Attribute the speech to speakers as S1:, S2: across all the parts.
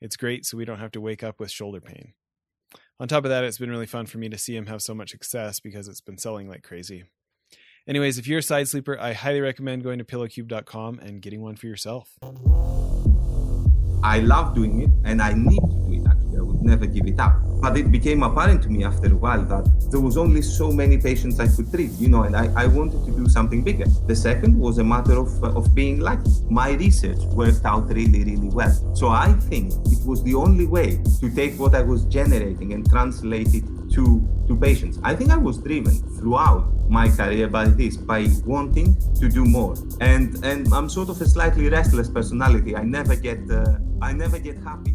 S1: it's great so we don't have to wake up with shoulder pain. On top of that, it's been really fun for me to see him have so much success because it's been selling like crazy. Anyways, if you're a side sleeper, I highly recommend going to pillowcube.com and getting one for yourself.
S2: I love doing it and I need never give it up. But it became apparent to me after a while that there was only so many patients I could treat, you know, and I, I wanted to do something bigger. The second was a matter of, of being lucky. My research worked out really, really well. So I think it was the only way to take what I was generating and translate it to, to patients. I think I was driven throughout my career by this, by wanting to do more. And and I'm sort of a slightly restless personality. I never get uh, I never get happy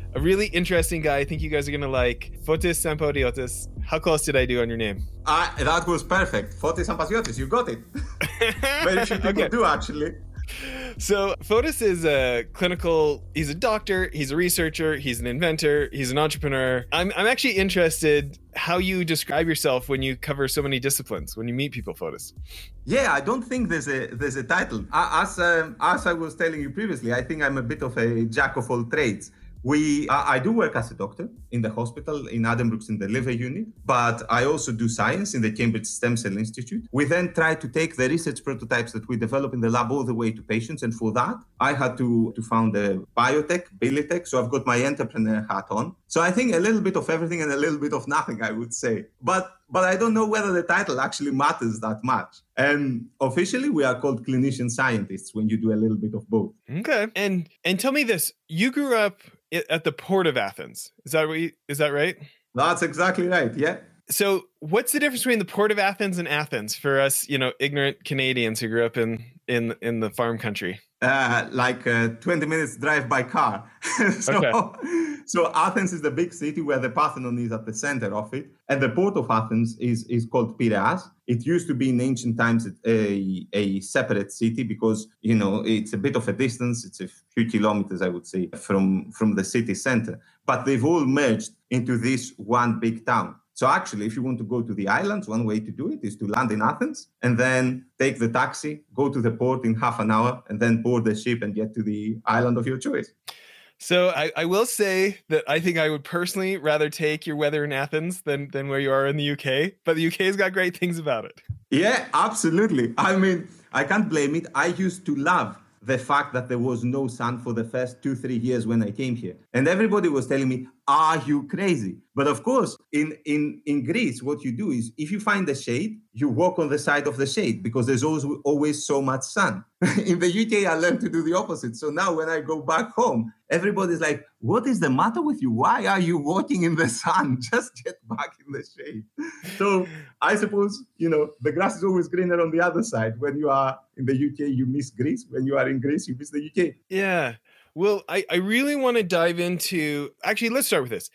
S1: a really interesting guy I think you guys are going to like. Fotis Sampaziotis. How close did I do on your name?
S2: Uh, that was perfect. Fotis Sampaziotis, you got it. Very few people okay. do, actually
S1: so Fotis is a clinical. He's a doctor. He's a researcher. He's an inventor. He's an entrepreneur. I'm I'm actually interested how you describe yourself when you cover so many disciplines when you meet people. Fotis.
S2: Yeah, I don't think there's a there's a title. As um, as I was telling you previously, I think I'm a bit of a jack of all trades. We, I do work as a doctor in the hospital in Addenbrooke's in the liver unit, but I also do science in the Cambridge Stem Cell Institute. We then try to take the research prototypes that we develop in the lab all the way to patients, and for that, I had to to found a biotech, Bilitech. So I've got my entrepreneur hat on. So I think a little bit of everything and a little bit of nothing, I would say. But but I don't know whether the title actually matters that much. And officially, we are called clinician scientists when you do a little bit of both.
S1: Okay. And and tell me this: you grew up at the port of Athens. Is that what you, is that right?
S2: That's exactly right. Yeah.
S1: So, what's the difference between the port of Athens and Athens for us, you know, ignorant Canadians who grew up in in in the farm country?
S2: Uh, like uh, 20 minutes drive by car. so, okay. so Athens is the big city where the Parthenon is at the center of it, and the port of Athens is is called Piraeus. It used to be in ancient times a a separate city because you know it's a bit of a distance. It's a few kilometers, I would say, from from the city center. But they've all merged into this one big town. So actually, if you want to go to the islands, one way to do it is to land in Athens and then take the taxi, go to the port in half an hour, and then board the ship and get to the island of your choice.
S1: So I, I will say that I think I would personally rather take your weather in Athens than than where you are in the UK. But the UK's got great things about it.
S2: Yeah, absolutely. I mean, I can't blame it. I used to love the fact that there was no sun for the first two, three years when I came here. And everybody was telling me, Are you crazy? But of course, in, in, in Greece, what you do is if you find a shade, you walk on the side of the shade because there's always, always so much sun. in the UK, I learned to do the opposite. So now when I go back home, everybody's like, What is the matter with you? Why are you walking in the sun? Just get back in the shade. So I suppose, you know, the grass is always greener on the other side. When you are in the UK, you miss Greece. When you are in Greece, you miss the UK.
S1: Yeah. Well, I, I really want to dive into actually, let's start with this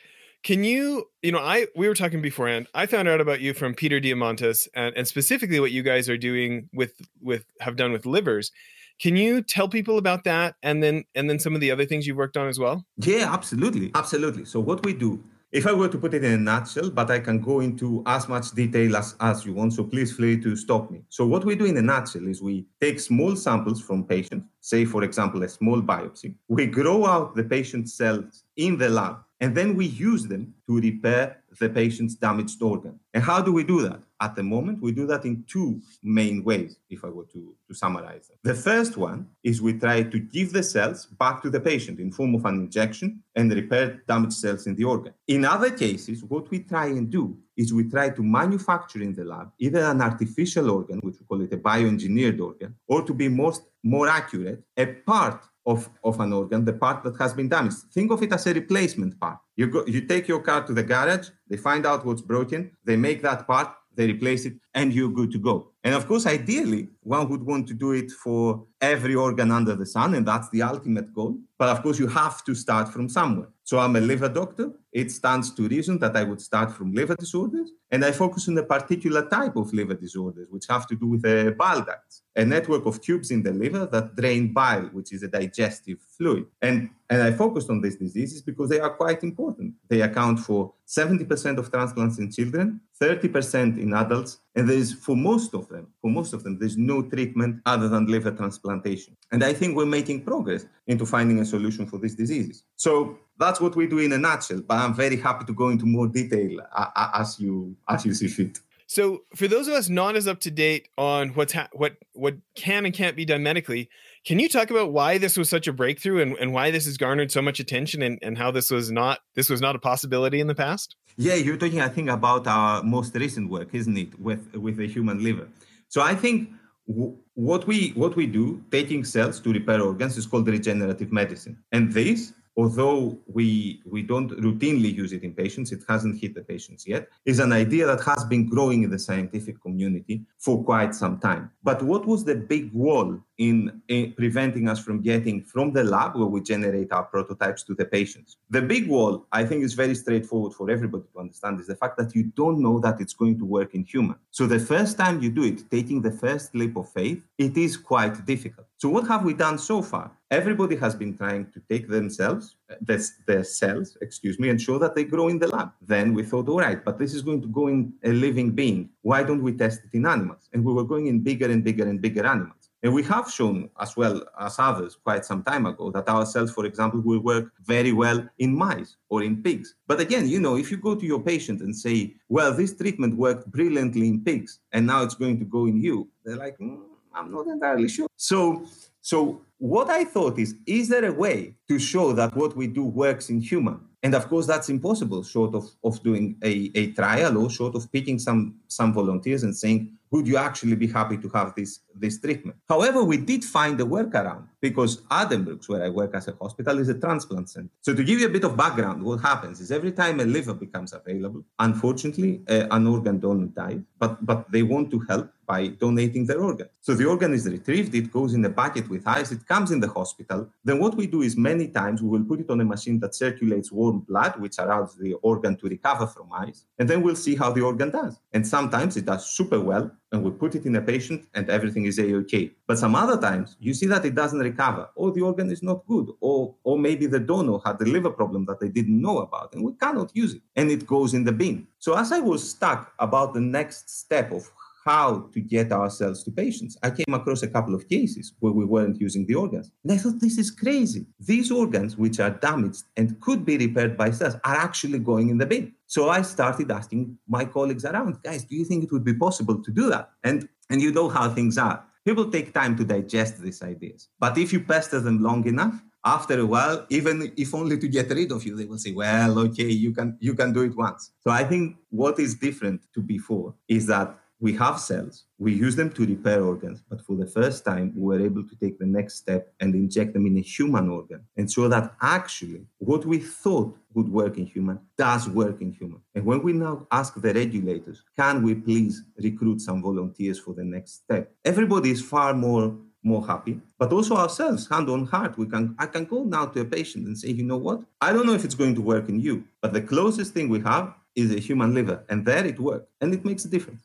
S1: can you, you know, I we were talking beforehand. I found out about you from Peter Diamandis and, and specifically what you guys are doing with with have done with livers. Can you tell people about that and then and then some of the other things you've worked on as well?
S2: Yeah, absolutely. Absolutely. So what we do, if I were to put it in a nutshell, but I can go into as much detail as, as you want, so please feel free to stop me. So what we do in a nutshell is we take small samples from patients, say for example a small biopsy. We grow out the patient's cells in the lab and then we use them to repair the patient's damaged organ. And how do we do that? At the moment, we do that in two main ways, if I were to, to summarize it. The first one is we try to give the cells back to the patient in form of an injection and repair damaged cells in the organ. In other cases, what we try and do is we try to manufacture in the lab either an artificial organ, which we call it a bioengineered organ, or to be most more accurate, a part of, of an organ, the part that has been damaged. Think of it as a replacement part. You, go, you take your car to the garage, they find out what's broken, they make that part, they replace it, and you're good to go. And of course, ideally, one would want to do it for every organ under the sun, and that's the ultimate goal. But of course, you have to start from somewhere. So I'm a liver doctor. It stands to reason that I would start from liver disorders, and I focus on a particular type of liver disorders, which have to do with the bile ducts, a network of tubes in the liver that drain bile, which is a digestive fluid. And, and I focused on these diseases because they are quite important. They account for 70% of transplants in children, 30% in adults, and there is for most of them, for most of them, there's no treatment other than liver transplantation. And I think we're making progress into finding a solution for these diseases. So that's what we do in a nutshell. But I'm very happy to go into more detail uh, uh, as you as you see fit.
S1: So, for those of us not as up to date on what's ha- what what can and can't be done medically, can you talk about why this was such a breakthrough and, and why this has garnered so much attention and, and how this was not this was not a possibility in the past?
S2: Yeah, you're talking, I think, about our most recent work, isn't it, with with the human liver? So I think w- what we what we do, taking cells to repair organs, is called regenerative medicine, and this although we we don't routinely use it in patients, it hasn't hit the patients yet, is an idea that has been growing in the scientific community for quite some time. But what was the big wall in, in, preventing us from getting from the lab where we generate our prototypes to the patients. The big wall, I think, is very straightforward for everybody to understand is the fact that you don't know that it's going to work in human. So the first time you do it, taking the first leap of faith, it is quite difficult. So what have we done so far? Everybody has been trying to take themselves, their cells, excuse me, and show that they grow in the lab. Then we thought, all right, but this is going to go in a living being. Why don't we test it in animals? And we were going in bigger and bigger and bigger animals. And we have shown, as well as others, quite some time ago, that our cells, for example, will work very well in mice or in pigs. But again, you know, if you go to your patient and say, well, this treatment worked brilliantly in pigs, and now it's going to go in you, they're like, mm, I'm not entirely sure. So, so what I thought is, is there a way to show that what we do works in human? And of course, that's impossible short of, of doing a, a trial or short of picking some, some volunteers and saying, would you actually be happy to have this, this treatment? However, we did find a workaround because Addenbrooke's, where I work as a hospital, is a transplant center. So to give you a bit of background, what happens is every time a liver becomes available, unfortunately, uh, an organ donor dies, but, but they want to help by donating their organ. So the organ is retrieved, it goes in a bucket with ice, it comes in the hospital. Then what we do is many times we will put it on a machine that circulates warm blood, which allows the organ to recover from ice. And then we'll see how the organ does. And sometimes it does super well, and we put it in a patient and everything is a-okay. But some other times you see that it doesn't recover, or the organ is not good, or, or maybe the donor had a liver problem that they didn't know about, and we cannot use it, and it goes in the bin. So as I was stuck about the next step of how to get ourselves to patients. I came across a couple of cases where we weren't using the organs. And I thought, this is crazy. These organs, which are damaged and could be repaired by cells, are actually going in the bin. So I started asking my colleagues around, guys, do you think it would be possible to do that? And, and you know how things are. People take time to digest these ideas. But if you pester them long enough, after a while, even if only to get rid of you, they will say, well, okay, you can you can do it once. So I think what is different to before is that we have cells, we use them to repair organs, but for the first time, we were able to take the next step and inject them in a human organ and show that actually what we thought would work in human does work in human. And when we now ask the regulators, can we please recruit some volunteers for the next step? Everybody is far more more happy, but also ourselves, hand on heart. We can I can go now to a patient and say, you know what? I don't know if it's going to work in you, but the closest thing we have is a human liver, and there it worked, and it makes a difference.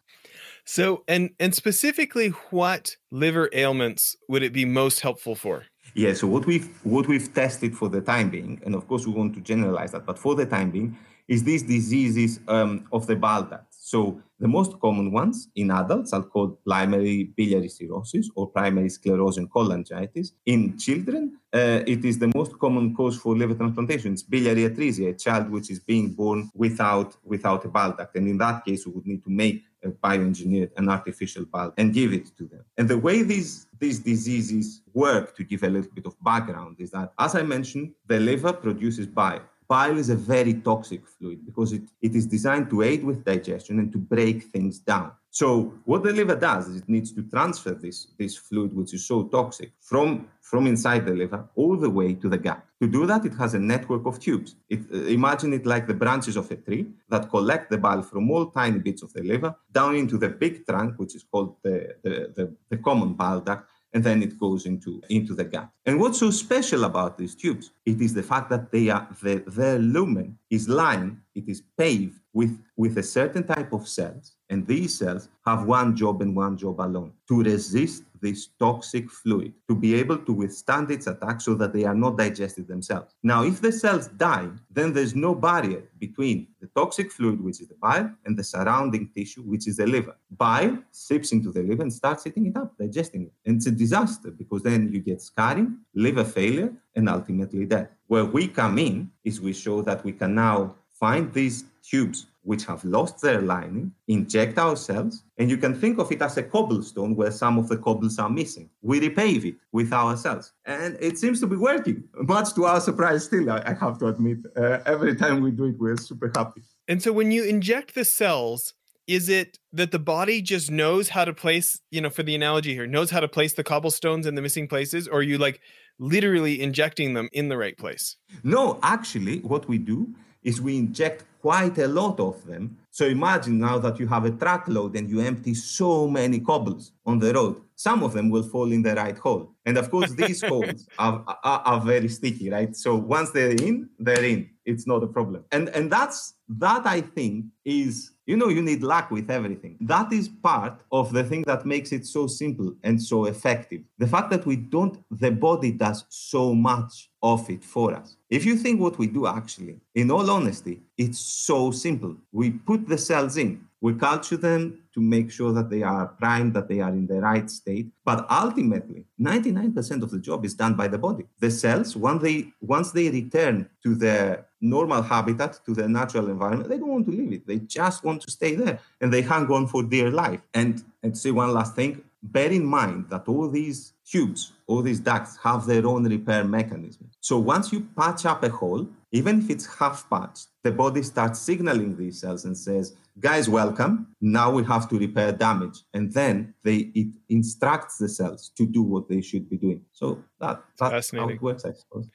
S1: So, and and specifically, what liver ailments would it be most helpful for?
S2: Yeah. So what we've what we've tested for the time being, and of course we want to generalize that, but for the time being, is these diseases um, of the bile ducts. So the most common ones in adults are called primary biliary cirrhosis or primary sclerosing cholangitis. In children, uh, it is the most common cause for liver transplantation. It's biliary atresia, a child which is being born without without a bile duct, and in that case, we would need to make a bioengineered an artificial bile and give it to them. And the way these these diseases work, to give a little bit of background, is that as I mentioned, the liver produces bile. Bile is a very toxic fluid because it, it is designed to aid with digestion and to break things down. So what the liver does is it needs to transfer this, this fluid, which is so toxic, from, from inside the liver all the way to the gut. To do that, it has a network of tubes. It, uh, imagine it like the branches of a tree that collect the bile from all tiny bits of the liver down into the big trunk, which is called the, the, the, the common bile duct, and then it goes into, into the gut. And what's so special about these tubes? It is the fact that they are the, their lumen is lined, it is paved with, with a certain type of cells. And these cells have one job and one job alone to resist this toxic fluid, to be able to withstand its attack so that they are not digested themselves. Now, if the cells die, then there's no barrier between the toxic fluid, which is the bile, and the surrounding tissue, which is the liver. Bile seeps into the liver and starts eating it up, digesting it. And it's a disaster because then you get scarring, liver failure, and ultimately death. Where we come in is we show that we can now find these tubes which have lost their lining, inject our cells, and you can think of it as a cobblestone where some of the cobbles are missing. We repave it with our cells. And it seems to be working, much to our surprise, still, I, have to admit. Uh, every time we do it, we're super happy.
S1: And so when you inject the cells, is it that the body just knows how to place, you know, for the analogy here, knows how to place the cobblestones in the missing places? Or are you like literally injecting them in the right place?
S2: No, actually, what we do is we inject quite a lot of them. So imagine now that you have a truckload and you empty so many cobbles on the road. Some of them will fall in the right hole. And of course, these holes are, are, are, very sticky, right? So once they're in, they're in. It's not a problem. And, and that's, that I think is, you know, you need luck with everything. That is part of the thing that makes it so simple and so effective. The fact that we don't, the body does so much of it for us. If you think what we do actually, in all honesty, it's so simple. We put the cells in, we culture them to make sure that they are primed, that they are in the right state. But ultimately, 99% of the job is done by the body. The cells, once they, once they return to their normal habitat, to their natural environment, they don't want to leave it. They just want to stay there and they hang on for dear life. And, and say one last thing, bear in mind that all these tubes, all these ducts have their own repair mechanism. So once you patch up a hole, even if it's half patched, the body starts signaling these cells and says, guys, welcome. Now we have to repair damage. And then they it instructs the cells to do what they should be doing. So that, that's how it works, I suppose.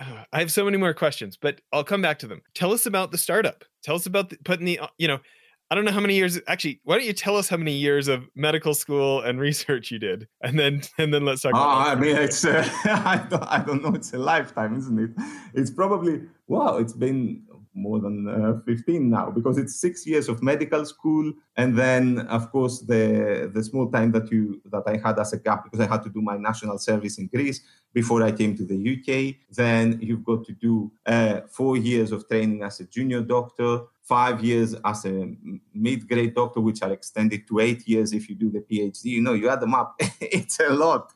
S1: I have so many more questions, but I'll come back to them. Tell us about the startup. Tell us about the, putting the, you know, I don't know how many years. Actually, why don't you tell us how many years of medical school and research you did, and then and then let's talk.
S2: Oh, I mean, it's uh, I don't I don't know. It's a lifetime, isn't it? It's probably wow. It's been more than uh, 15 now because it's six years of medical school and then of course the the small time that you that i had as a gap because i had to do my national service in greece before i came to the uk then you've got to do uh, four years of training as a junior doctor five years as a mid-grade doctor, which are extended to eight years if you do the PhD. You know, you add them up. it's a lot.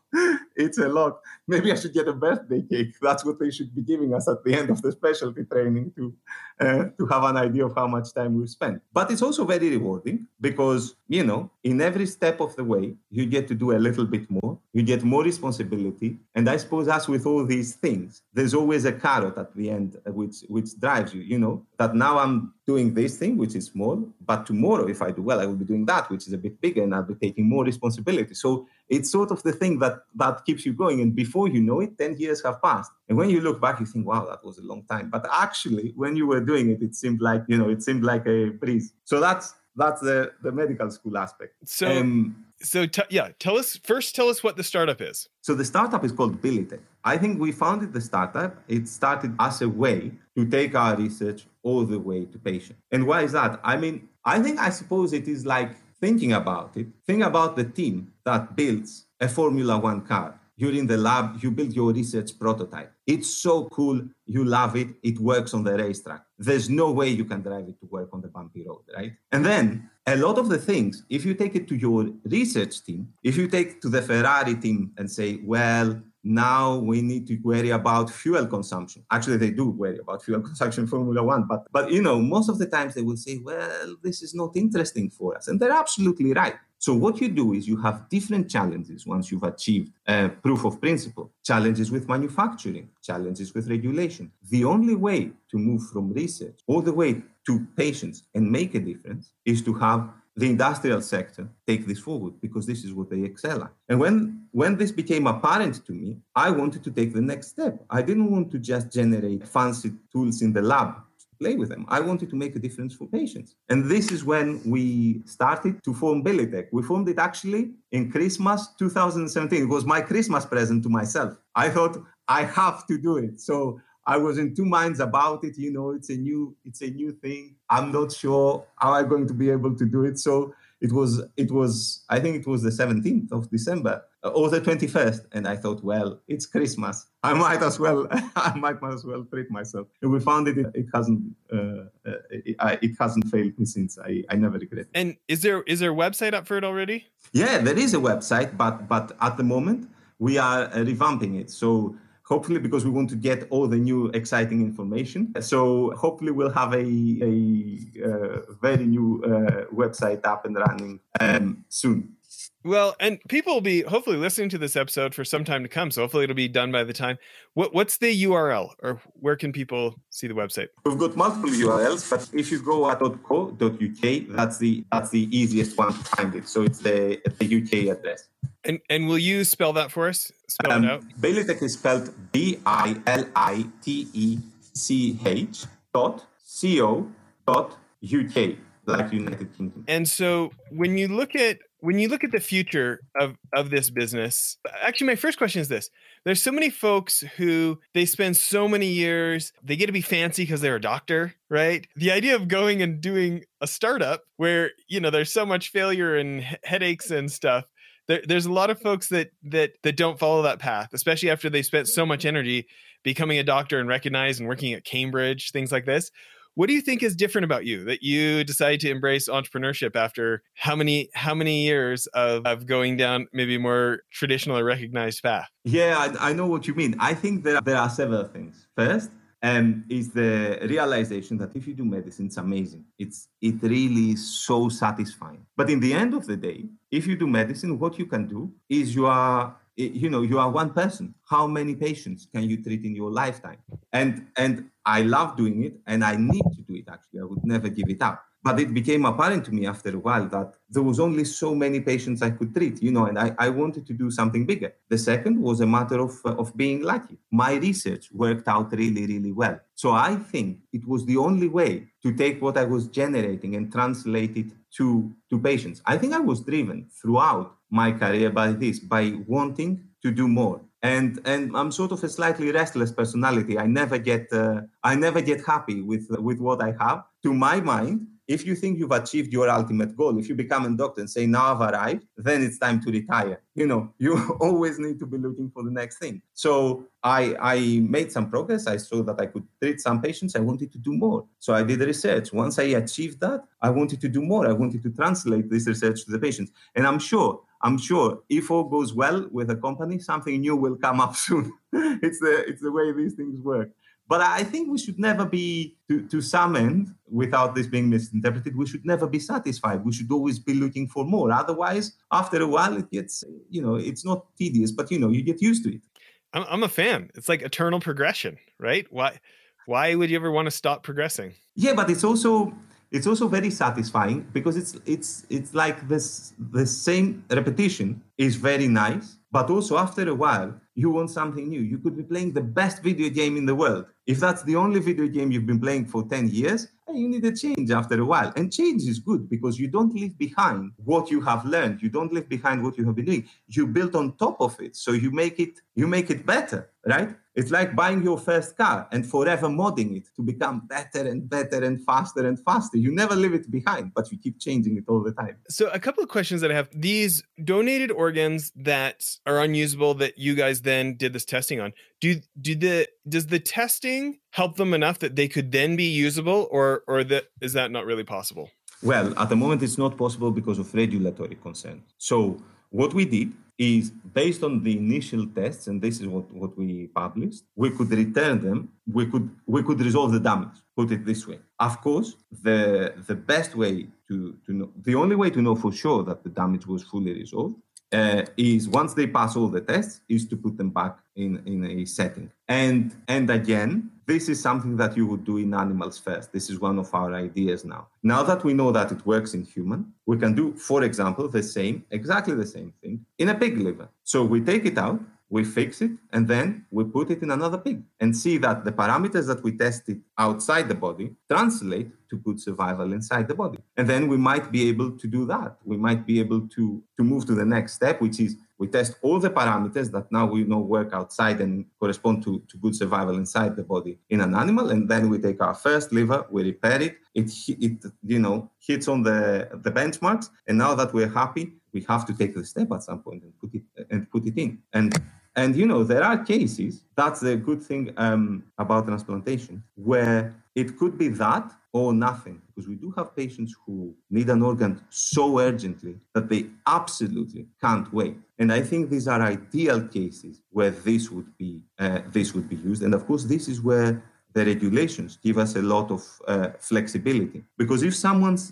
S2: It's a lot. Maybe I should get a birthday cake. That's what they should be giving us at the end of the specialty training to uh, to have an idea of how much time we've spent. But it's also very rewarding because you know, in every step of the way, you get to do a little bit more. You get more responsibility, and I suppose as with all these things, there's always a carrot at the end, which which drives you. You know that now I'm doing this thing, which is small, but tomorrow, if I do well, I will be doing that, which is a bit bigger, and I'll be taking more responsibility. So it's sort of the thing that that keeps you going. And before you know it, 10 years have passed. And when you look back, you think, wow, that was a long time. But actually, when you were doing it, it seemed like, you know, it seemed like a breeze. So that's that's the, the medical school aspect.
S1: So um, so t- yeah, tell us first. Tell us what the startup is.
S2: So the startup is called Bilitech. I think we founded the startup. It started as a way to take our research all the way to patient. And why is that? I mean, I think I suppose it is like thinking about it. Think about the team that builds a Formula One car. you're in the lab, you build your research prototype. It's so cool. You love it. It works on the racetrack. There's no way you can drive it to work on the bumpy road, right? And then a lot of the things, if you take it to your research team, if you take to the Ferrari team and say, well, now we need to worry about fuel consumption. Actually, they do worry about fuel consumption Formula One, but but you know, most of the times they will say, well, this is not interesting for us. And they're absolutely right. So what you do is you have different challenges once you've achieved uh, proof of principle. Challenges with manufacturing, challenges with regulation. The only way to move from research all the way to patients and make a difference is to have the industrial sector take this forward because this is what they excel at. And when when this became apparent to me, I wanted to take the next step. I didn't want to just generate fancy tools in the lab to play with them. I wanted to make a difference for patients. And this is when we started to form Bilitech. We formed it actually in Christmas 2017. It was my Christmas present to myself. I thought I have to do it. So I was in two minds about it. You know, it's a new, it's a new thing. I'm not sure how I'm going to be able to do it. So it was, it was, I think it was the 17th of December uh, or the 21st. And I thought, well, it's Christmas. I might as well, I might as well treat myself. And we found it, it hasn't, uh, uh it, it, hasn't failed me since. I, I never regret it.
S1: And is there, is there a website up for it already?
S2: Yeah, there is a website, but, but at the moment we are uh, revamping it. So hopefully because we want to get all the new exciting information. So hopefully we'll have a, a, uh, very new uh, website up and running um, soon.
S1: Well, and people will be hopefully listening to this episode for some time to come. So hopefully it'll be done by the time. What what's the URL or where can people see the website?
S2: We've got multiple URLs, but if you go at .co.uk, that's the that's the easiest one to find it. So it's the the UK address.
S1: And and will you spell that for us? Spell um, it out.
S2: Bilitech is spelled B I L I T E C H dot C O dot UK like United Kingdom.
S1: And so when you look at when you look at the future of of this business actually my first question is this. There's so many folks who they spend so many years they get to be fancy because they're a doctor right? The idea of going and doing a startup where you know there's so much failure and headaches and stuff there, there's a lot of folks that that that don't follow that path especially after they spent so much energy becoming a doctor and recognized and working at cambridge things like this what do you think is different about you that you decided to embrace entrepreneurship after how many how many years of, of going down maybe more traditional or recognized path?
S2: Yeah, I, I know what you mean. I think there, there are several things. First, um, is the realization that if you do medicine, it's amazing. It's it really is so satisfying. But in the end of the day, if you do medicine, what you can do is you are you know you are one person how many patients can you treat in your lifetime and and i love doing it and i need to do it actually. I would never give it up. But it became apparent to me after a while that there was only so many patients i could treat you know and i, I wanted to do something bigger. The second was a matter of, uh, of being lucky. My research worked out really really well. So i think it was the only way to take what i was generating and translate it to to patients. I think i was driven throughout my career by this, by wanting to do more. And and I'm sort of a slightly restless personality. I never get uh, I never get happy with with what I have. To my mind, if you think you've achieved your ultimate goal, if you become a doctor and say, now I've arrived, then it's time to retire. You know, you always need to be looking for the next thing. So I, I made some progress. I saw that I could treat some patients. I wanted to do more. So I did research. Once I achieved that, I wanted to do more. I wanted to translate this research to the patients. And I'm sure, I'm sure if all goes well with a company, something new will come up soon. it's the it's the way these things work. But I think we should never be, to, to some end, without this being misinterpreted, we should never be satisfied. We should always be looking for more. Otherwise, after a while, it gets, you know, it's not tedious, but, you know, you get used to it.
S1: I'm, I'm a fan. It's like eternal progression, right? Why, why would you ever want to stop progressing?
S2: Yeah, but it's also, it's also very satisfying because it's it's it's like this the same repetition is very nice but also after a while you want something new. You could be playing the best video game in the world. If that's the only video game you've been playing for 10 years, you need a change after a while. And change is good because you don't leave behind what you have learned. You don't leave behind what you have been doing. You build on top of it. So you make it you make it better. Right? It's like buying your first car and forever modding it to become better and better and faster and faster. You never leave it behind, but you keep changing it all the time.
S1: So, a couple of questions that I have these donated organs that are unusable that you guys then did this testing on. Do do the does the testing help them enough that they could then be usable or or that is that not really possible?
S2: Well, at the moment it's not possible because of regulatory concerns. So, what we did is based on the initial tests, and this is what, what we published, we could return them, we could we could resolve the damage, put it this way. Of course, the the best way to, to know the only way to know for sure that the damage was fully resolved uh, is once they pass all the tests, is to put them back in, in a setting. And and again, this is something that you would do in animals first. This is one of our ideas now. Now that we know that it works in human, we can do, for example, the same, exactly the same thing in a pig liver. So we take it out, we fix it, and then we put it in another pig and see that the parameters that we tested outside the body translate to good survival inside the body. And then we might be able to do that. We might be able to, to move to the next step, which is we test all the parameters that now we know work outside and correspond to, to good survival inside the body in an animal. And then we take our first liver, we repair it, it, it you know, hits on the, the benchmarks. And now that we're happy, we have to take the step at some point and put it and put it in. And and you know there are cases. That's the good thing um, about transplantation, where it could be that or nothing, because we do have patients who need an organ so urgently that they absolutely can't wait. And I think these are ideal cases where this would be uh, this would be used. And of course, this is where the regulations give us a lot of uh, flexibility, because if someone's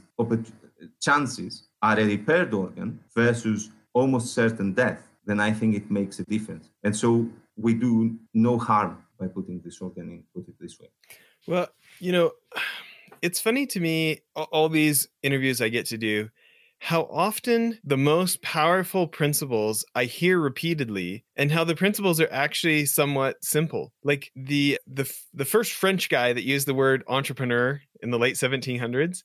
S2: chances are a repaired organ versus almost certain death, then I think it makes a difference. And so we do no harm by putting this organ in, put it this way.
S1: Well, you know, it's funny to me, all these interviews I get to do, how often the most powerful principles I hear repeatedly and how the principles are actually somewhat simple. Like the the the first French guy that used the word entrepreneur in the late 1700s,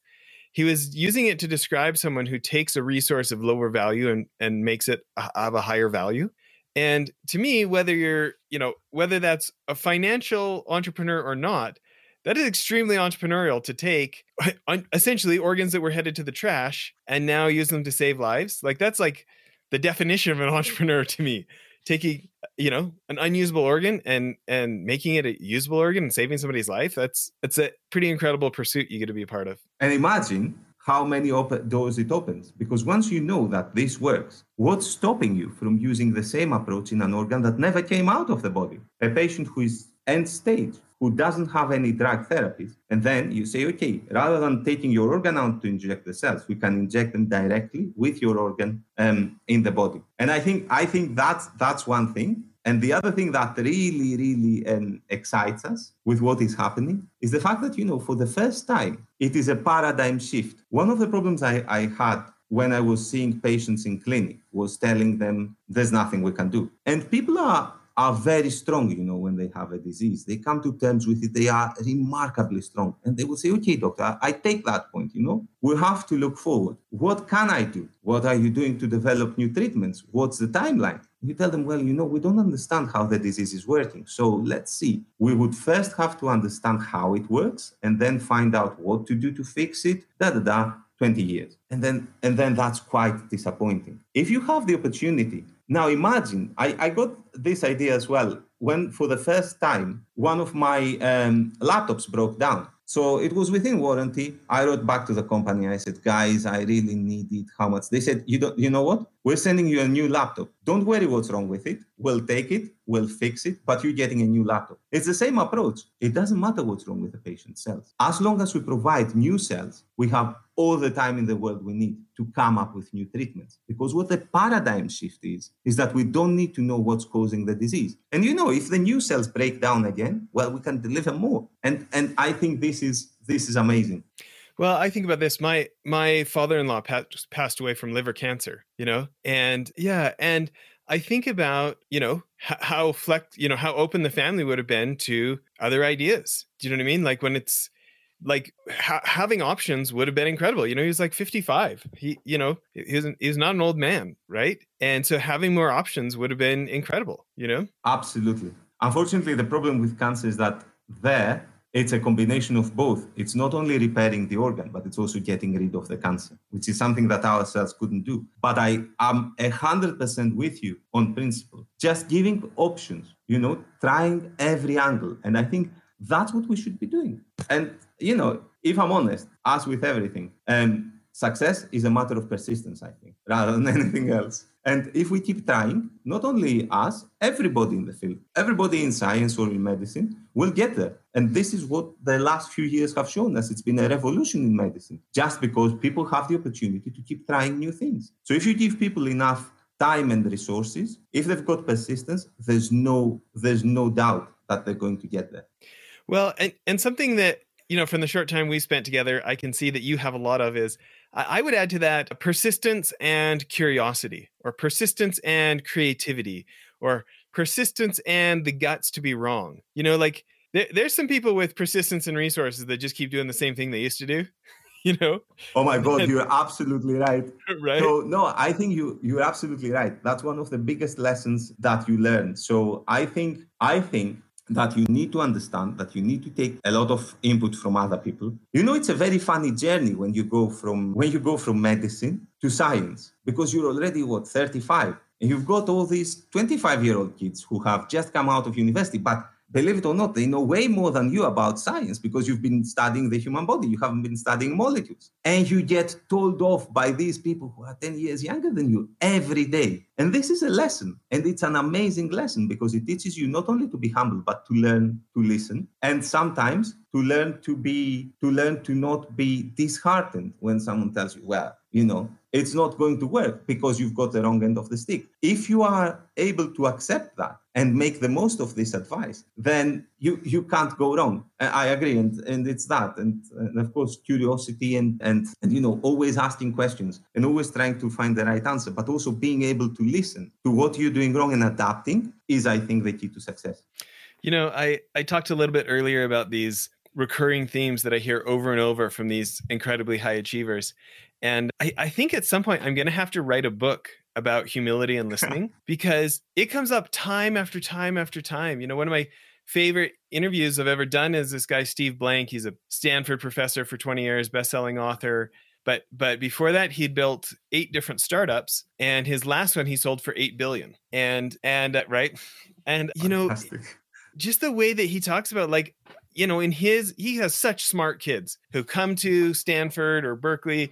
S1: he was using it to describe someone who takes a resource of lower value and and makes it have a higher value. And to me, whether you're, you know, whether that's a financial entrepreneur or not, that is extremely entrepreneurial to take essentially organs that were headed to the trash and now use them to save lives. Like that's like the definition of an entrepreneur to me. Taking you know an unusable organ and and making it a usable organ and saving somebody's life. That's it's a pretty incredible pursuit you get to be a part of.
S2: And imagine how many op- doors it opens because once you know that this works what's stopping you from using the same approach in an organ that never came out of the body a patient who is end stage who doesn't have any drug therapies. And then you say, okay, rather than taking your organ out to inject the cells, we can inject them directly with your organ um, in the body. And I think I think that's that's one thing. And the other thing that really, really um, excites us with what is happening is the fact that, you know, for the first time, it is a paradigm shift. One of the problems I, I had when I was seeing patients in clinic was telling them there's nothing we can do. And people are are very strong, you know, when they have a disease. They come to terms with it. They are remarkably strong. And they will say, okay, doctor, I take that point, you know. We have to look forward. What can I do? What are you doing to develop new treatments? What's the timeline? You tell them, well, you know, we don't understand how the disease is working. So let's see. We would first have to understand how it works and then find out what to do to fix it, da da da, 20 years. And then and then that's quite disappointing. If you have the opportunity now imagine, I, I got this idea as well when for the first time one of my um, laptops broke down. So it was within warranty. I wrote back to the company. I said, guys, I really need it. How much? They said, you don't, you know what? We're sending you a new laptop. Don't worry what's wrong with it. We'll take it, we'll fix it, but you're getting a new laptop. It's the same approach. It doesn't matter what's wrong with the patient's cells. As long as we provide new cells, we have all the time in the world we need to come up with new treatments. Because what the paradigm shift is, is that we don't need to know what's causing the disease. And you know, if the new cells break down again, well, we can deliver more. And and I think this is this is amazing.
S1: Well, I think about this. My my father-in-law passed passed away from liver cancer. You know, and yeah, and I think about you know how flex, you know how open the family would have been to other ideas. Do you know what I mean? Like when it's like ha- having options would have been incredible. You know, he was like 55. He, you know, he's he's not an old man, right? And so having more options would have been incredible. You know,
S2: absolutely. Unfortunately, the problem with cancer is that there it's a combination of both. It's not only repairing the organ, but it's also getting rid of the cancer, which is something that our cells couldn't do. But I am 100% with you on principle. Just giving options, you know, trying every angle. And I think that's what we should be doing. And, you know, if I'm honest, as with everything, um, success is a matter of persistence, I think, rather than anything else. And if we keep trying, not only us, everybody in the field, everybody in science or in medicine will get there. And this is what the last few years have shown us. It's been a revolution in medicine, just because people have the opportunity to keep trying new things. So if you give people enough time and resources, if they've got persistence, there's no there's no doubt that they're going to get there.
S1: Well, and, and something that, you know, from the short time we spent together, I can see that you have a lot of is I would add to that persistence and curiosity, or persistence and creativity, or persistence and the guts to be wrong. You know, like there, there's some people with persistence and resources that just keep doing the same thing they used to do. You know.
S2: Oh my God, you're absolutely right.
S1: right.
S2: So no, I think you you're absolutely right. That's one of the biggest lessons that you learn. So I think I think that you need to understand that you need to take a lot of input from other people. You know it's a very funny journey when you go from when you go from medicine to science because you're already what 35 and you've got all these 25 year old kids who have just come out of university but believe it or not, they know way more than you about science because you've been studying the human body. You haven't been studying molecules. And you get told off by these people who are 10 years younger than you every day. And this is a lesson. And it's an amazing lesson because it teaches you not only to be humble, but to learn to listen. And sometimes to learn to be, to learn to not be disheartened when someone tells you, well, you know, it's not going to work because you've got the wrong end of the stick. If you are able to accept that and make the most of this advice, then you, you can't go wrong. I agree. And, and it's that. And, and of course, curiosity and, and, and, you know, always asking questions and always trying to find the right answer, but also being able to listen to what you're doing wrong and adapting is, I think, the key to success.
S1: You know, I, I talked a little bit earlier about these recurring themes that I hear over and over from these incredibly high achievers. And I, I think at some point I'm going to have to write a book about humility and listening because it comes up time after time after time. You know, one of my favorite interviews I've ever done is this guy Steve Blank. He's a Stanford professor for 20 years, best-selling author. But but before that, he'd built eight different startups, and his last one he sold for eight billion. And and uh, right, and you know, just the way that he talks about like you know in his he has such smart kids who come to stanford or berkeley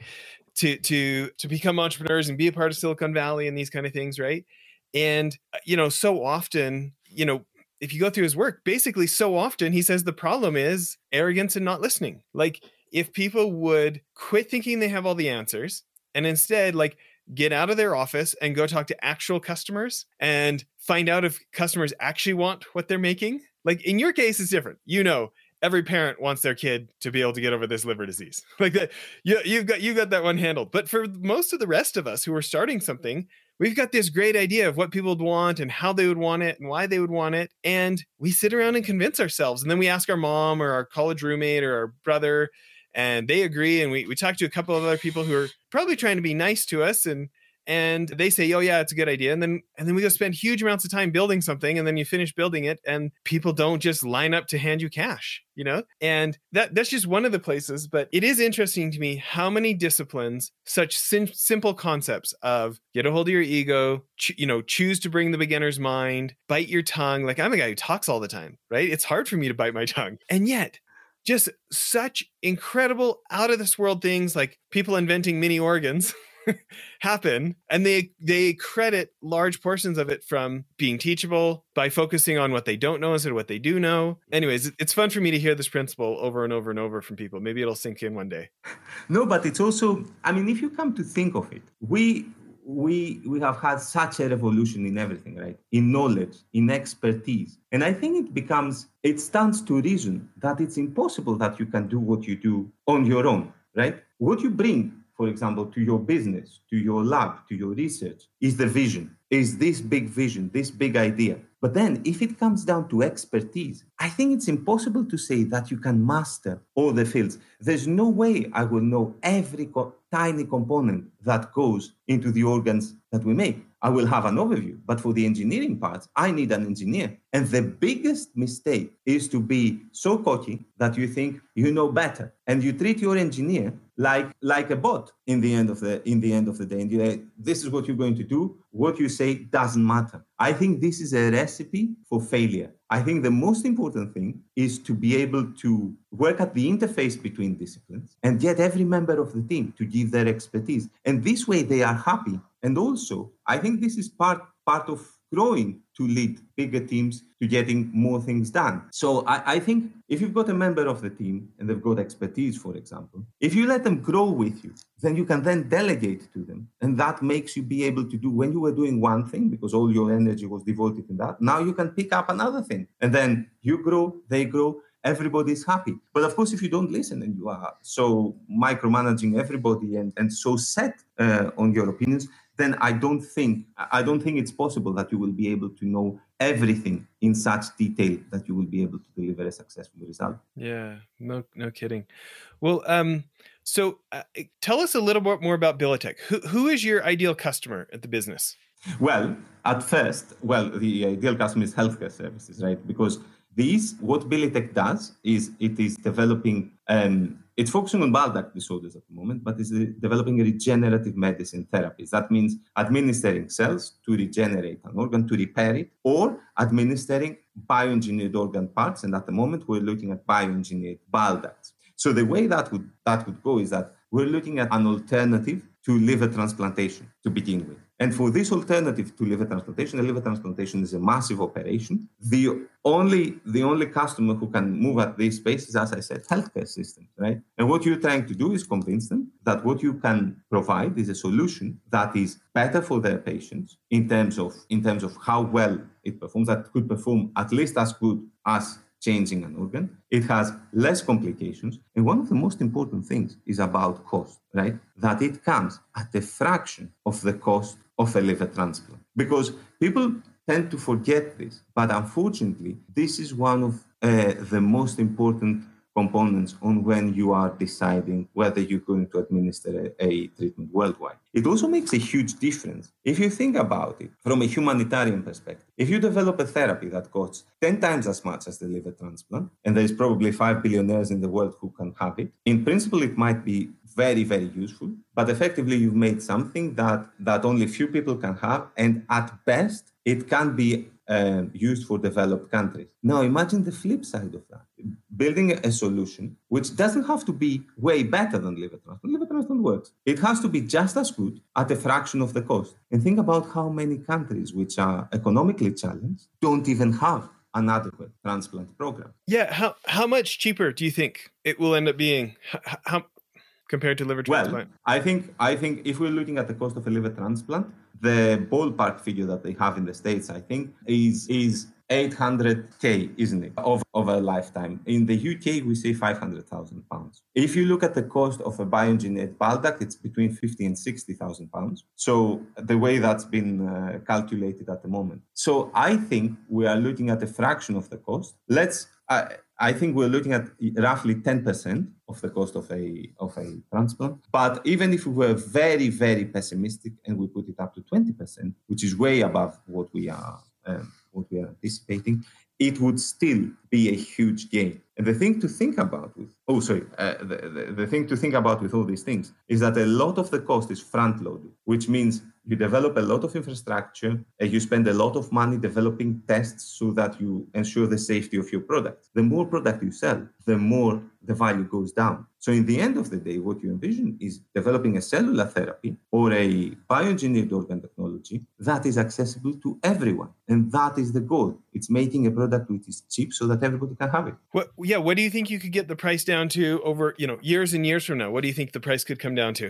S1: to to to become entrepreneurs and be a part of Silicon Valley and these kind of things, right? And uh, you know, so often, you know, if you go through his work, basically so often he says the problem is arrogance and not listening. Like if people would quit thinking they have all the answers and instead like get out of their office and go talk to actual customers and find out if customers actually want what they're making. Like in your case, it's different. You know, every parent wants their kid to be able to get over this liver disease. Like that, you, you've got you got that one handled. But for most of the rest of us who are starting mm-hmm. something, we've got this great idea of what people would want and how they would want it and why they would want it, and we sit around and convince ourselves, and then we ask our mom or our college roommate or our brother, and they agree, and we we talk to a couple of other people who are probably trying to be nice to us and and they say, "Oh yeah, it's a good idea." And then and then we go spend huge amounts of time building something and then you finish building it and people don't just line up to hand you cash, you know? And that that's just one of the places, but it is interesting to me how many disciplines such sim- simple concepts of get a hold of your ego, you know, choose to bring the beginner's mind, bite your tongue. Like I'm a guy who talks all the time, right? It's hard for me to bite my tongue. And yet just such incredible out of this world things like people inventing mini organs happen and they they credit large portions of it from being teachable by focusing on what they don't know instead of what they do know. Anyways it's fun for me to hear this principle over and over and over from people. Maybe it'll sink in one day.
S2: No but it's also i mean if you come to think of it we we we have had such a revolution in everything right? In knowledge in expertise. And i think it becomes it stands to reason that it's impossible that you can do what you do on your own right? What you bring for example, to your business, to your lab, to your research, is the vision, is this big vision, this big idea. But then, if it comes down to expertise, I think it's impossible to say that you can master all the fields. There's no way I will know every co- tiny component that goes into the organs that we make. I will have an overview, but for the engineering parts, I need an engineer. And the biggest mistake is to be so cocky that you think you know better and you treat your engineer like like a bot in the end of the in the end of the day. And you this is what you're going to do. What you say doesn't matter. I think this is a recipe for failure. I think the most important thing is to be able to work at the interface between disciplines and get every member of the team to give their expertise. And this way they are happy. And also i think this is part part of growing to lead bigger teams to getting more things done. So I, I, think if you've got a member of the team and they've got expertise, for example, if you let them grow with you, then you can then delegate to them. And that makes you be able to do when you were doing one thing because all your energy was devoted to that. Now you can pick up another thing. And then you grow, they grow, everybody's happy. But of course, if you don't listen and you are so micromanaging everybody and, and so set uh, on your opinions, then I don't think I don't think it's possible that you will be able to know everything in such detail that you will be able to deliver a successful result.
S1: Yeah, no, no kidding. Well, um, so uh, tell us a little bit more about Bilitech. Who, who is your ideal customer at the business?
S2: Well, at first, well, the ideal customer is healthcare services, right? Because what Bilitech does is it is developing um, it's focusing on bile duct disorders at the moment, but it's developing regenerative medicine therapies. That means administering cells to regenerate an organ, to repair it, or administering bioengineered organ parts. And at the moment, we're looking at bioengineered bile ducts. So the way that would that would go is that we're looking at an alternative to liver transplantation to begin with. And for this alternative to liver transplantation, a liver transplantation is a massive operation. The only the only customer who can move at this space is, as I said, healthcare systems, right? And what you're trying to do is convince them that what you can provide is a solution that is better for their patients in terms of in terms of how well it performs, that could perform at least as good as changing an organ. It has less complications. And one of the most important things is about cost, right? That it comes at a fraction of the cost of a liver transplant. Because people tend to forget this, but unfortunately, this is one of uh, the most important components on when you are deciding whether you're going to administer a, a, treatment worldwide. It also makes a huge difference if you think about it from a humanitarian perspective. If you develop a therapy that costs 10 times as much as the liver transplant, and there's probably 5 billionaires in the world who can have it, in principle, it might be very, very useful, but effectively, you've made something that, that only few people can have, and at best, it can be uh, used for developed countries. Now, imagine the flip side of that building a solution which doesn't have to be way better than liver transplant. Liver transplant works. It has to be just as good at a fraction of the cost. And think about how many countries which are economically challenged don't even have an adequate transplant program.
S1: Yeah, how how much cheaper do you think it will end up being? How compared to liver transplant?
S2: Well, I think I think if we're looking at the cost of a liver transplant, the ballpark figure that they have in the states, I think, is is 800k, isn't it, of, of a lifetime. In the UK, we say 500,000 pounds. If you look at the cost of a bioengineered bile duct, it's between 50 and 60,000 pounds. So the way that's been uh, calculated at the moment. So I think we are looking at a fraction of the cost. Let's. Uh, I think we're looking at roughly 10% of the cost of a of a transplant. But even if we were very, very pessimistic and we put it up to 20%, which is way above what we are um, what we are anticipating, it would still be a huge gain. And the thing to think about with oh sorry, uh, the, the, the thing to think about with all these things is that a lot of the cost is front loaded, which means you develop a lot of infrastructure and you spend a lot of money developing tests so that you ensure the safety of your product. The more product you sell, the more the value goes down. So, in the end of the day, what you envision is developing a cellular therapy or a bioengineered organ technology that is accessible to everyone. And that is the goal. It's making a product which is cheap so that everybody can have it.
S1: What, yeah, what do you think you could get the price down to over, you know, years and years from now? What do you think the price could come down to?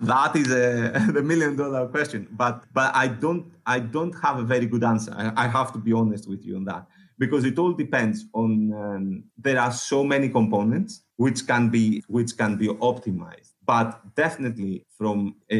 S2: that is a, the million dollar question but but i don't i don't have a very good answer i, I have to be honest with you on that because it all depends on um, there are so many components which can be which can be optimized but definitely from uh,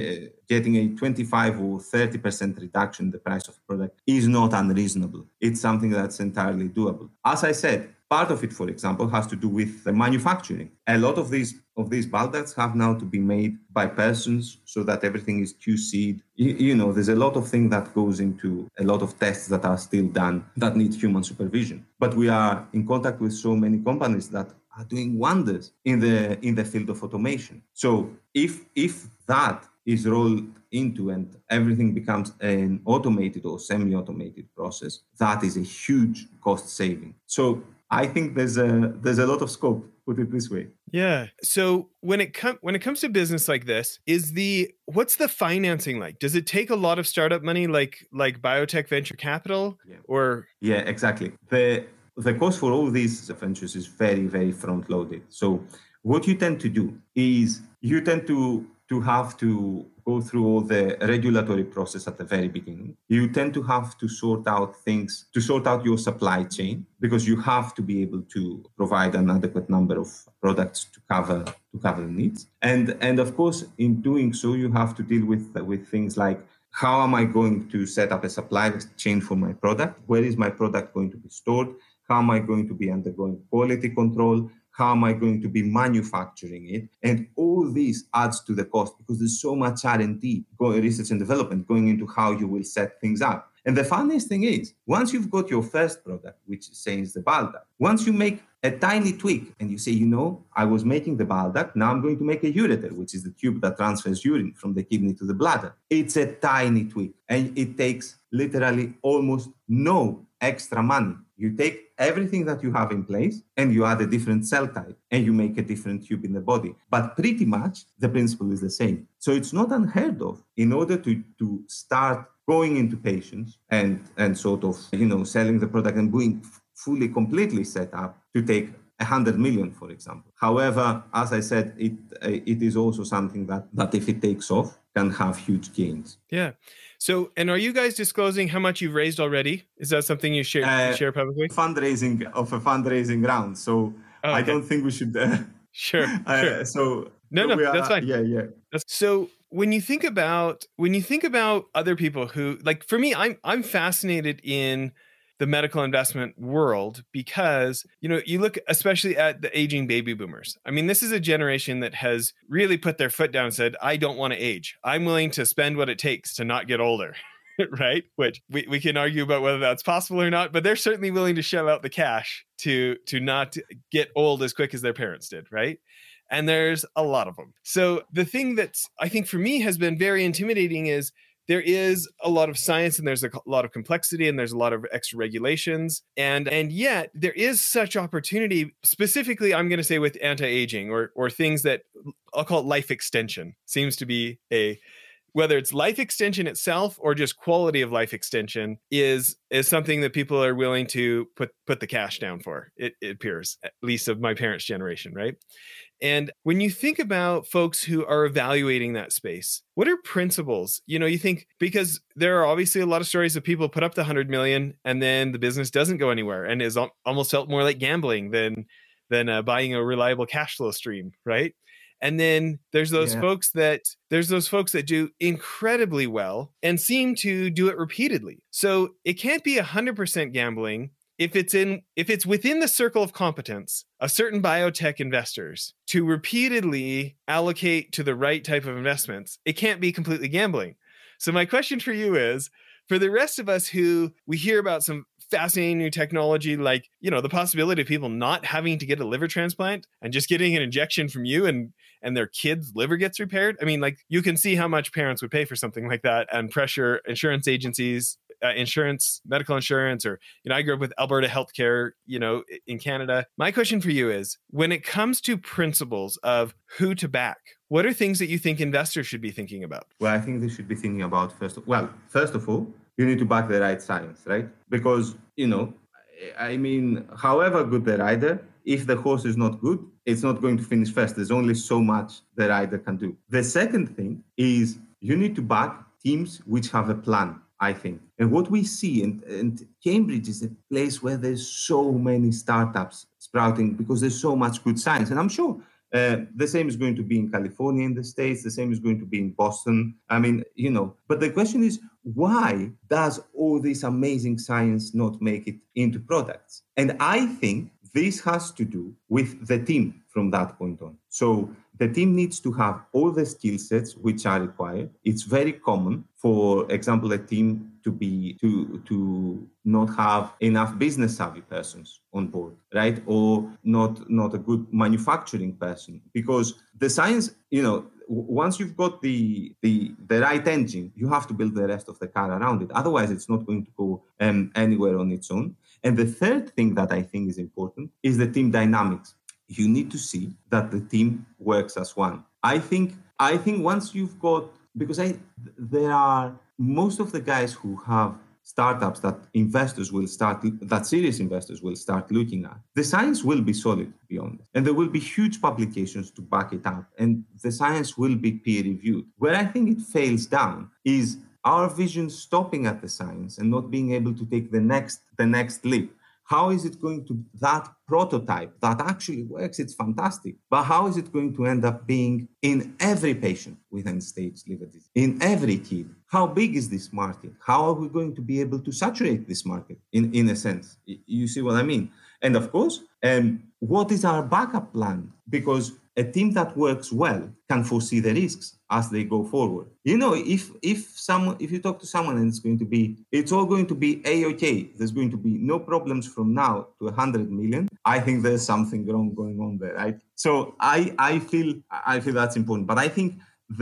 S2: getting a 25 or 30% reduction in the price of a product is not unreasonable. It's something that's entirely doable. As I said, part of it, for example, has to do with the manufacturing. A lot of these of these bile ducts have now to be made by persons so that everything is QC'd. You, you know, there's a lot of things that goes into a lot of tests that are still done that need human supervision. But we are in contact with so many companies that are doing wonders in the in the field of automation. So if if that is rolled into and everything becomes an automated or semi-automated process, that is a huge cost saving. So I think there's a there's a lot of scope. Put it this way.
S1: Yeah. So when it comes when it comes to business like this, is the what's the financing like? Does it take a lot of startup money, like like biotech venture capital, yeah. or
S2: yeah, exactly. The the cost for all these ventures is very very front loaded. So what you tend to do is you tend to to have to go through all the regulatory process at the very beginning. You tend to have to sort out things, to sort out your supply chain, because you have to be able to provide an adequate number of products to cover to cover the needs. And and of course, in doing so, you have to deal with with things like how am I going to set up a supply chain for my product? Where is my product going to be stored? How am I going to be undergoing quality control? how am I going to be manufacturing it? And all this adds to the cost because there's so much R&D, research and development going into how you will set things up. And the funniest thing is, once you've got your first product, which says the bile duct, once you make a tiny tweak and you say, you know, I was making the bile duct, now I'm going to make a ureter, which is the tube that transfers urine from the kidney to the bladder. It's a tiny tweak and it takes literally almost no extra money. You take everything that you have in place and you add a different cell type and you make a different tube in the body. But pretty much the principle is the same. So it's not unheard of in order to, to start going into patients and, and sort of, you know, selling the product and being fully, completely set up to take 100 million, for example. However, as I said, it, it is also something that, that if it takes off, can have huge gains.
S1: Yeah. So, and are you guys disclosing how much you've raised already? Is that something you share uh, share publicly?
S2: Fundraising of a fundraising round. So oh, okay. I don't think we should. Uh,
S1: sure. Uh,
S2: sure. So
S1: no, no, are, that's fine.
S2: Yeah, yeah.
S1: That's, so when you think about when you think about other people who like for me, I'm I'm fascinated in the medical investment world because you know you look especially at the aging baby boomers. I mean this is a generation that has really put their foot down and said i don't want to age. I'm willing to spend what it takes to not get older right? Which we, we can argue about whether that's possible or not but they're certainly willing to shell out the cash to to not get old as quick as their parents did right? And there's a lot of them so the thing that's i think for me has been very intimidating is there is a lot of science and there's a lot of complexity and there's a lot of extra regulations. And and yet there is such opportunity specifically i'm going to say with anti-aging or or things that i'll call it life extension seems to be a whether it's life extension itself or just quality of life extension is is something that people are willing to put put the cash down for it, it appears at least of my parents generation right and when you think about folks who are evaluating that space, what are principles? You know, you think because there are obviously a lot of stories of people put up the 100 million and then the business doesn't go anywhere and is almost felt more like gambling than than uh, buying a reliable cash flow stream, right? And then there's those yeah. folks that there's those folks that do incredibly well and seem to do it repeatedly. So it can't be 100% gambling if it's in if it's within the circle of competence of certain biotech investors to repeatedly allocate to the right type of investments it can't be completely gambling. So my question for you is for the rest of us who we hear about some fascinating new technology like you know the possibility of people not having to get a liver transplant and just getting an injection from you and and their kid's liver gets repaired? I mean like you can see how much parents would pay for something like that and pressure insurance agencies uh, insurance, medical insurance, or you know, I grew up with Alberta healthcare, you know, in Canada. My question for you is, when it comes to principles of who to back, what are things that you think investors should be thinking about?
S2: Well, I think they should be thinking about first. Of, well, first of all, you need to back the right science, right? Because you know, I mean, however good the rider, if the horse is not good, it's not going to finish first. There's only so much the rider can do. The second thing is you need to back teams which have a plan I think. And what we see, and, and Cambridge is a place where there's so many startups sprouting because there's so much good science. And I'm sure Uh, the same is going to be in California in the States. The same is going to be in Boston. I mean, you know, but the question is, why does all this amazing science not make it into products? And I think this has to do with the team from that point on. So the team needs to have all the skill sets which are required. It's very common, for example, a team to be to to not have enough business savvy persons on board, right? Or not not a good manufacturing person because the science, you know, once you've got the, the the right engine, you have to build the rest of the car around it. Otherwise, it's not going to go um, anywhere on its own. And the third thing that I think is important is the team dynamics. You need to see that the team works as one. I think I think once you've got because I there are most of the guys who have startups that investors will start that serious investors will start looking at the science will be solid beyond and there will be huge publications to back it up and the science will be peer reviewed where i think it fails down is our vision stopping at the science and not being able to take the next the next leap how is it going to that prototype that actually works it's fantastic but how is it going to end up being in every patient with end stage liver disease in every kid? How big is this market? How are we going to be able to saturate this market in, in a sense? You see what i mean? And of course um, what is our backup plan? Because a team that works well can foresee the risks as they go forward. You know, if if someone if you talk to someone and it's going to be it's all going to be a okay, there's going to be no problems from now to hundred million. I think there's something wrong going on there, right? So I I feel I feel that's important, but I think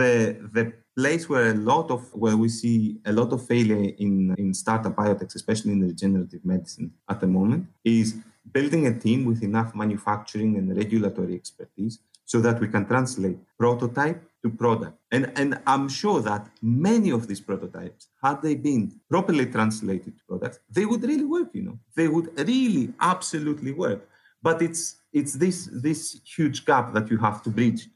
S2: the the place where a lot of where we see a lot of failure in in startup biotechs, especially in the regenerative medicine at the moment, is building a team with enough manufacturing and regulatory expertise so that we can translate prototype to product. And, and I'm sure that many of these prototypes, had they been properly translated to products, they would really work, you know, they would really absolutely work. But it's it's this this huge gap that you have to bridge.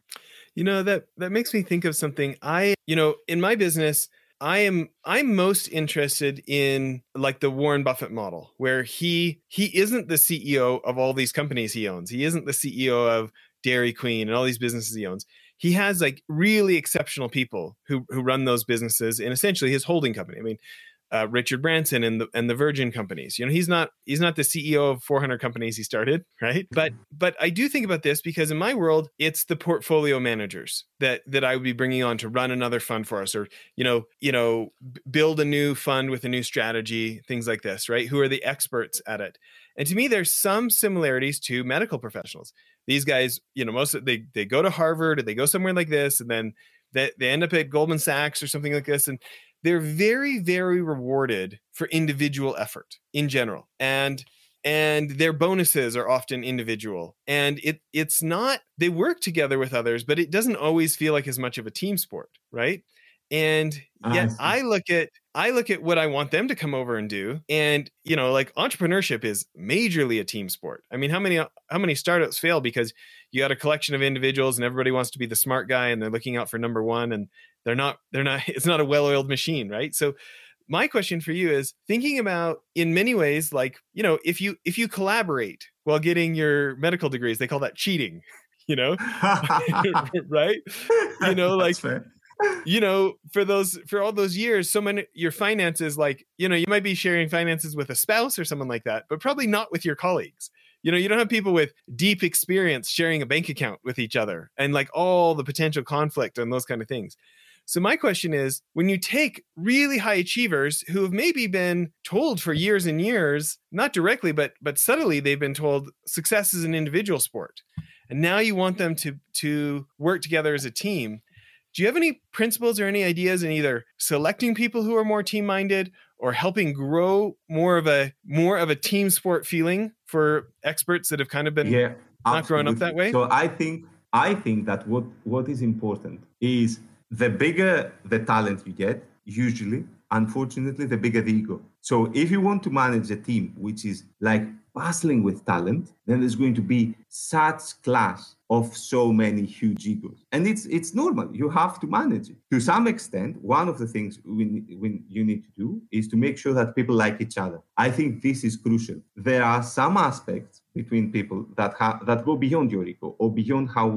S1: You know, that that makes me think of something. I, you know, in my business, I am I'm most interested in like the Warren Buffett model where he he isn't the CEO of all these companies he owns. He isn't the CEO of Dairy Queen and all these businesses he owns. He has like really exceptional people who who run those businesses in essentially his holding company. I mean, uh, Richard Branson and the and the Virgin companies. You know, he's not he's not the CEO of 400 companies he started, right? But but I do think about this because in my world, it's the portfolio managers that that I would be bringing on to run another fund for us, or you know, you know, build a new fund with a new strategy, things like this, right? Who are the experts at it? And to me, there's some similarities to medical professionals. These guys, you know, most of, they they go to Harvard or they go somewhere like this, and then they, they end up at Goldman Sachs or something like this, and they're very very rewarded for individual effort in general, and and their bonuses are often individual. And it it's not they work together with others but it doesn't always feel like as much of a team sport right and yet I, I look at I look at what I want them to come over and do. And, you know, like entrepreneurship is majorly a team sport. I mean, how many how many startups fail because you got a collection of individuals and everybody wants to be the smart guy and they're looking out for number 1 and they're not they're not it's not a well-oiled machine, right? So my question for you is thinking about in many ways like, you know, if you if you collaborate while getting your medical degrees, they call that cheating, you know? right? You know, like you know, for those for all those years, so many your finances, like you know, you might be sharing finances with a spouse or someone like that, but probably not with your colleagues. You know, you don't have people with deep experience sharing a bank account with each other and like all the potential conflict and those kind of things. So my question is, when you take really high achievers who have maybe been told for years and years, not directly, but but subtly, they've been told success is an individual sport, and now you want them to to work together as a team do you have any principles or any ideas in either selecting people who are more team minded or helping grow more of a more of a team sport feeling for experts that have kind of been yeah, not growing up that way?
S2: So I think I think that what what is important is the bigger the talent you get, usually, unfortunately, the bigger the ego. So if you want to manage a team which is like bustling with talent, then there's going to be such clash of so many huge egos. And it's it's normal. You have to manage it. To some extent, one of the things we, we, you need to do is to make sure that people like each other. I think this is crucial. There are some aspects between people that ha- that go beyond your ego or beyond how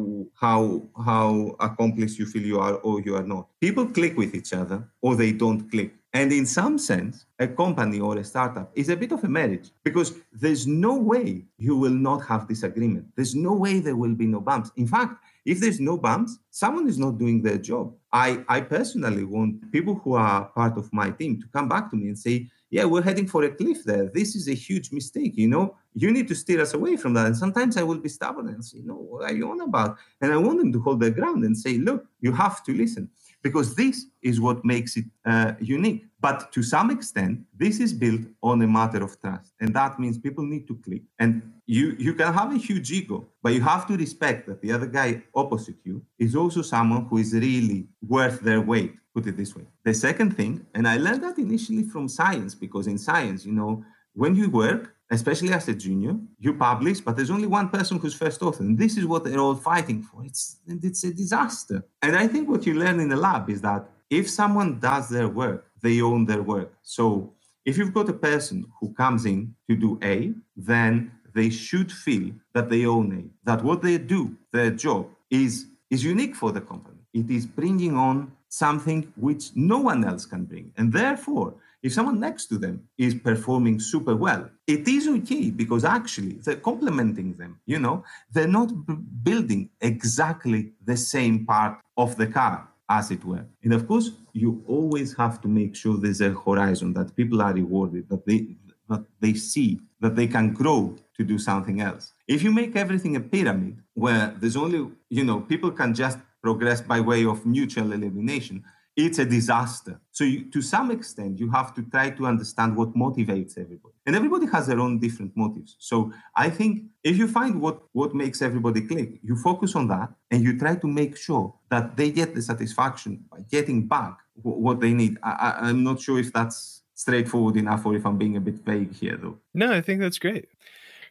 S2: how how accomplished you feel you are or you are not. People click with each other or they don't click. And in some sense, a company or a startup is a bit of a marriage because there's no way you will not have disagreement. There's no way there will be no bumps. In fact, if there's no bumps, someone is not doing their job. I, I personally want people who are part of my team to come back to me and say, yeah, we're heading for a cliff there. This is a huge mistake. You know, you need to steer us away from that. And sometimes I will be stubborn and say, no, what are you on about? And I want them to hold their ground and say, look, you have to listen because this is what makes it uh, unique. But to some extent, this is built on a matter of trust. And that means people need to click. And you, you can have a huge ego, but you have to respect that the other guy opposite you is also someone who is really worth their weight, put it this way. The second thing, and I learned that initially from science, because in science, you know, when you work, especially as a junior, you publish, but there's only one person who's first author. And this is what they're all fighting for. It's, it's a disaster. And I think what you learn in the lab is that if someone does their work, they own their work. So if you've got a person who comes in to do A, then they should feel that they own A, that what they do, their job, is, is unique for the company. It is bringing on something which no one else can bring. And therefore, if someone next to them is performing super well, it is okay because actually they're complementing them. You know, they're not b- building exactly the same part of the car, as it were. And of course, you always have to make sure there's a horizon that people are rewarded, that they that they see that they can grow to do something else. If you make everything a pyramid where there's only, you know, people can just progress by way of mutual elimination, it's a disaster. So, you, to some extent, you have to try to understand what motivates everybody. And everybody has their own different motives. So, I think if you find what, what makes everybody click, you focus on that and you try to make sure that they get the satisfaction by getting back what they need. I, I, I'm not sure if that's straightforward enough or if I'm being a bit vague here, though.
S1: No, I think that's great.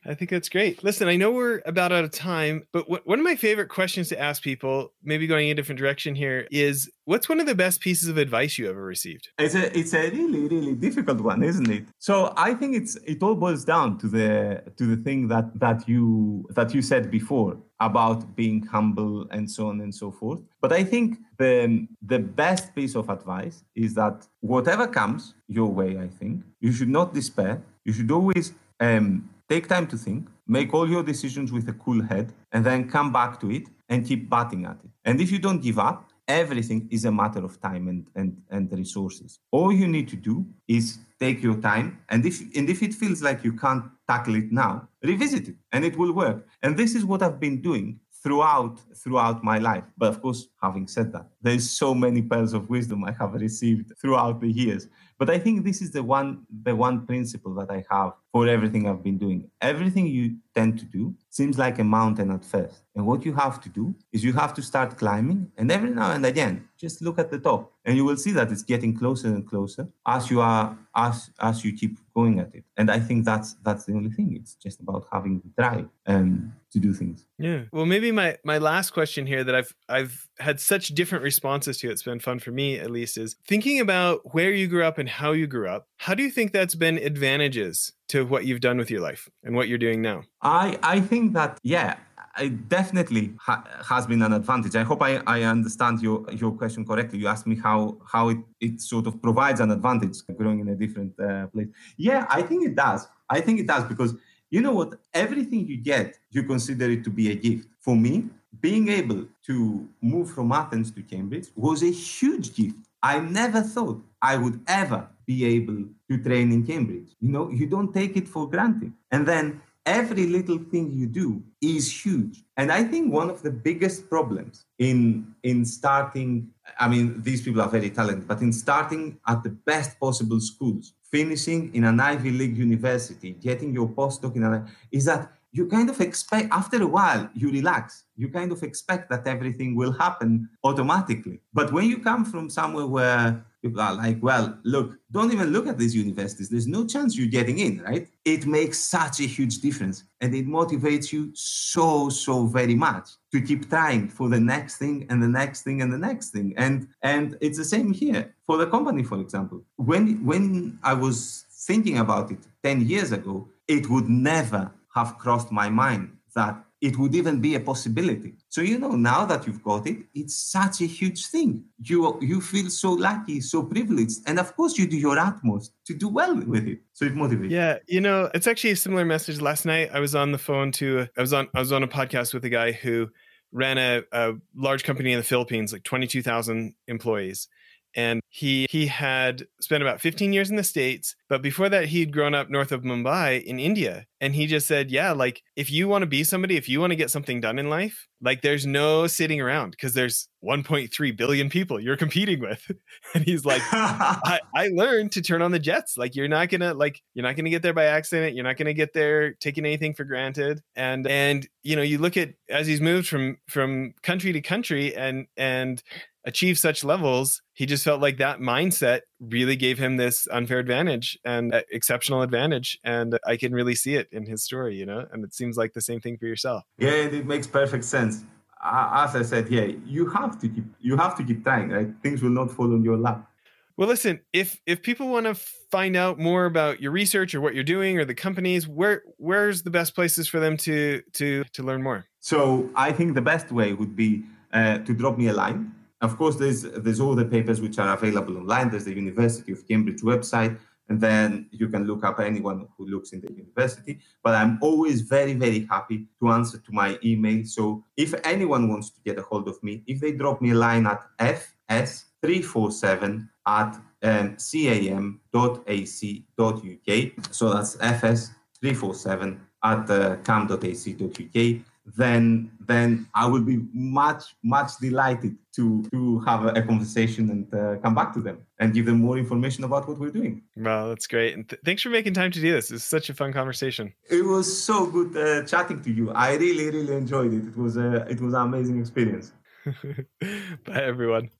S1: I think that's great. Listen, I know we're about out of time, but w- one of my favorite questions to ask people, maybe going a different direction here, is what's one of the best pieces of advice you ever received?
S2: It's a it's a really really difficult one, isn't it? So I think it's it all boils down to the to the thing that that you that you said before about being humble and so on and so forth. But I think the the best piece of advice is that whatever comes your way, I think you should not despair. You should always um, Take time to think, make all your decisions with a cool head, and then come back to it and keep batting at it. And if you don't give up, everything is a matter of time and, and, and resources. All you need to do is take your time. And if, and if it feels like you can't tackle it now, revisit it and it will work. And this is what I've been doing throughout throughout my life. But of course, having said that, there's so many pearls of wisdom I have received throughout the years. But I think this is the one the one principle that I have for everything I've been doing. Everything you tend to do seems like a mountain at first. And what you have to do is you have to start climbing and every now and again just look at the top and you will see that it's getting closer and closer as you are as as you keep going at it. And I think that's that's the only thing. It's just about having the drive um, to do things.
S1: Yeah. Well, maybe my my last question here that I've I've had such different responses to. It's been fun for me at least. Is thinking about where you grew up and how you grew up. How do you think that's been advantages to what you've done with your life and what you're doing now?
S2: I I think that yeah, it definitely ha- has been an advantage. I hope I, I understand your, your question correctly. You asked me how how it, it sort of provides an advantage growing in a different uh, place. Yeah, I think it does. I think it does because you know what? Everything you get, you consider it to be a gift. For me, being able to move from Athens to Cambridge was a huge gift. I never thought I would ever be able to train in Cambridge. You know, you don't take it for granted. And then every little thing you do is huge and i think one of the biggest problems in in starting i mean these people are very talented but in starting at the best possible schools finishing in an ivy league university getting your postdoc in an is that you kind of expect after a while you relax you kind of expect that everything will happen automatically but when you come from somewhere where people are like, well, look, don't even look at these universities. There's no chance you're getting in, right? It makes such a huge difference. And it motivates you so, so very much to keep trying for the next thing and the next thing and the next thing. And and it's the same here for the company, for example. When when I was thinking about it 10 years ago, it would never have crossed my mind that it would even be a possibility. So you know, now that you've got it, it's such a huge thing. You you feel so lucky, so privileged, and of course you do your utmost to do well with it. So it motivates.
S1: Yeah, you know, it's actually a similar message. Last night I was on the phone to I was on I was on a podcast with a guy who ran a, a large company in the Philippines, like twenty two thousand employees and he he had spent about 15 years in the states but before that he'd grown up north of mumbai in india and he just said yeah like if you want to be somebody if you want to get something done in life like there's no sitting around because there's 1.3 billion people you're competing with. And he's like I, I learned to turn on the jets like you're not gonna like you're not gonna get there by accident you're not gonna get there taking anything for granted and and you know you look at as he's moved from from country to country and and achieve such levels, he just felt like that mindset really gave him this unfair advantage and exceptional advantage. And I can really see it in his story, you know, and it seems like the same thing for yourself.
S2: Yeah, it makes perfect sense. As I said, yeah, you have to keep you have to keep trying, right? Things will not fall on your lap.
S1: Well, listen, if if people want to find out more about your research or what you're doing or the companies, where where's the best places for them to to to learn more?
S2: So I think the best way would be uh, to drop me a line of course, there's there's all the papers which are available online. There's the University of Cambridge website, and then you can look up anyone who looks in the university. But I'm always very very happy to answer to my email. So if anyone wants to get a hold of me, if they drop me a line at fs347 at um, cam.ac.uk, so that's fs347 at uh, cam.ac.uk then then I will be much much delighted to to have a, a conversation and uh, come back to them and give them more information about what we're doing.
S1: Wow, that's great! And th- thanks for making time to do this. It's such a fun conversation.
S2: It was so good uh, chatting to you. I really really enjoyed it. It was a it was an amazing experience.
S1: Bye everyone.